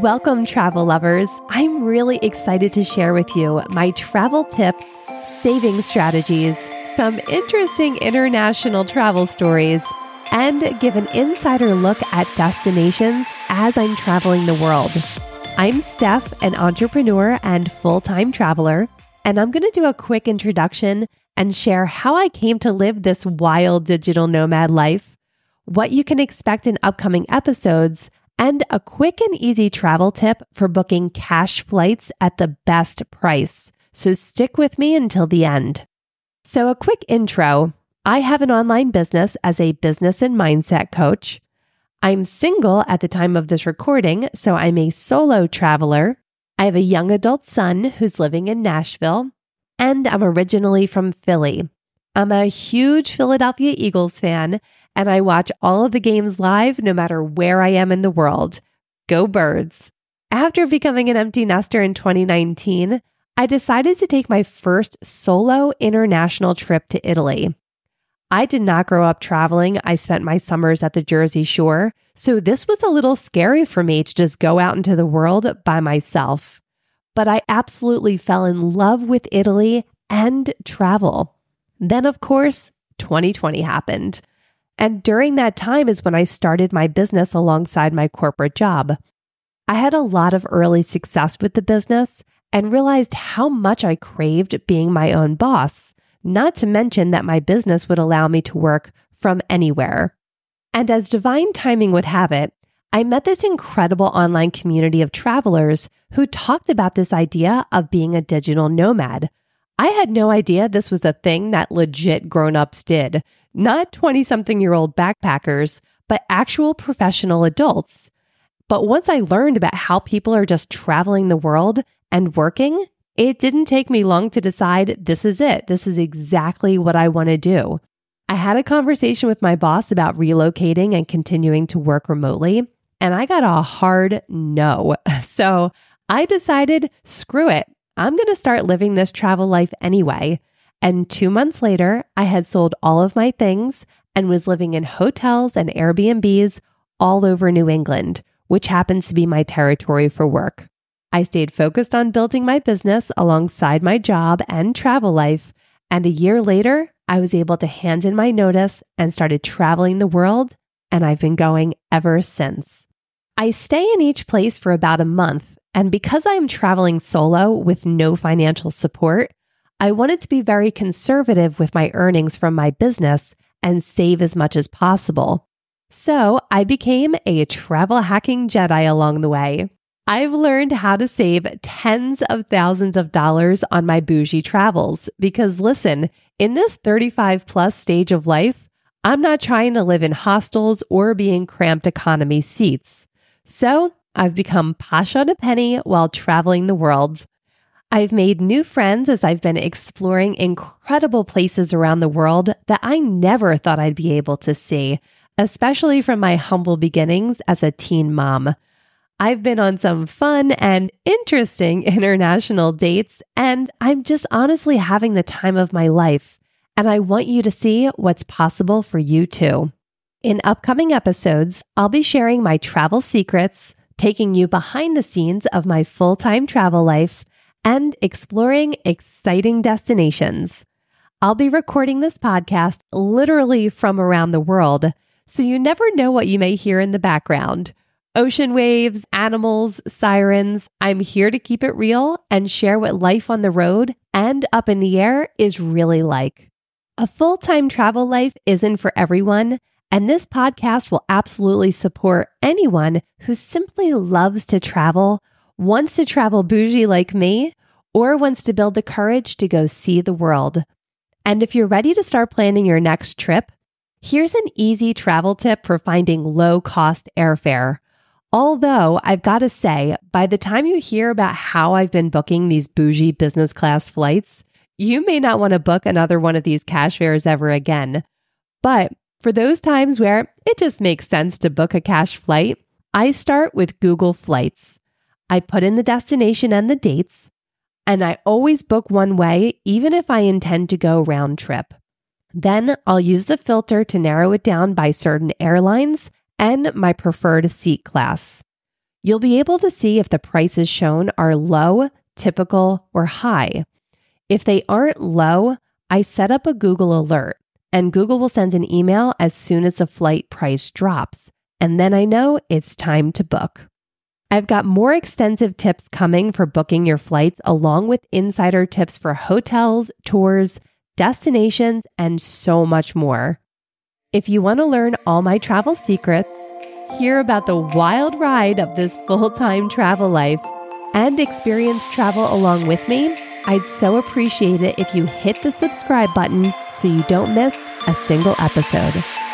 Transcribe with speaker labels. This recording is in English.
Speaker 1: Welcome, travel lovers. I'm really excited to share with you my travel tips, saving strategies, some interesting international travel stories, and give an insider look at destinations as I'm traveling the world. I'm Steph, an entrepreneur and full time traveler, and I'm going to do a quick introduction and share how I came to live this wild digital nomad life, what you can expect in upcoming episodes and a quick and easy travel tip for booking cash flights at the best price. So stick with me until the end. So, a quick intro I have an online business as a business and mindset coach. I'm single at the time of this recording, so I'm a solo traveler. I have a young adult son who's living in Nashville, and I'm originally from Philly. I'm a huge Philadelphia Eagles fan, and I watch all of the games live no matter where I am in the world. Go birds. After becoming an empty nester in 2019, I decided to take my first solo international trip to Italy. I did not grow up traveling. I spent my summers at the Jersey Shore, so this was a little scary for me to just go out into the world by myself. But I absolutely fell in love with Italy and travel. Then, of course, 2020 happened. And during that time is when I started my business alongside my corporate job. I had a lot of early success with the business and realized how much I craved being my own boss, not to mention that my business would allow me to work from anywhere. And as divine timing would have it, I met this incredible online community of travelers who talked about this idea of being a digital nomad, I had no idea this was a thing that legit grown ups did. Not 20 something year old backpackers, but actual professional adults. But once I learned about how people are just traveling the world and working, it didn't take me long to decide this is it. This is exactly what I want to do. I had a conversation with my boss about relocating and continuing to work remotely, and I got a hard no. So I decided, screw it. I'm going to start living this travel life anyway. And two months later, I had sold all of my things and was living in hotels and Airbnbs all over New England, which happens to be my territory for work. I stayed focused on building my business alongside my job and travel life. And a year later, I was able to hand in my notice and started traveling the world. And I've been going ever since. I stay in each place for about a month and because I am traveling solo with no financial support, I wanted to be very conservative with my earnings from my business and save as much as possible. So I became a travel hacking Jedi along the way. I've learned how to save tens of thousands of dollars on my bougie travels because listen, in this 35 plus stage of life, I'm not trying to live in hostels or be in cramped economy seats. So I've become posh on a penny while traveling the world. I've made new friends as I've been exploring incredible places around the world that I never thought I'd be able to see, especially from my humble beginnings as a teen mom. I've been on some fun and interesting international dates, and I'm just honestly having the time of my life. And I want you to see what's possible for you too. In upcoming episodes, I'll be sharing my travel secrets taking you behind the scenes of my full time travel life and exploring exciting destinations. I'll be recording this podcast literally from around the world, so you never know what you may hear in the background. Ocean waves, animals, sirens. I'm here to keep it real and share what life on the road and up in the air is really like. A full time travel life isn't for everyone, and this podcast will absolutely support anyone who simply loves to travel, wants to travel bougie like me, or wants to build the courage to go see the world. And if you're ready to start planning your next trip, here's an easy travel tip for finding low cost airfare. Although I've got to say, by the time you hear about how I've been booking these bougie business class flights, you may not want to book another one of these cash fares ever again. But for those times where it just makes sense to book a cash flight, I start with Google Flights. I put in the destination and the dates, and I always book one way, even if I intend to go round trip. Then I'll use the filter to narrow it down by certain airlines and my preferred seat class. you'll be able to see if the prices shown are low, typical, or high. If they aren't low, I set up a Google alert and Google will send an email as soon as the flight price drops. And then I know it's time to book. I've got more extensive tips coming for booking your flights, along with insider tips for hotels, tours, destinations, and so much more. If you want to learn all my travel secrets, hear about the wild ride of this full time travel life, and experience travel along with me, I'd so appreciate it if you hit the subscribe button so you don't miss a single episode.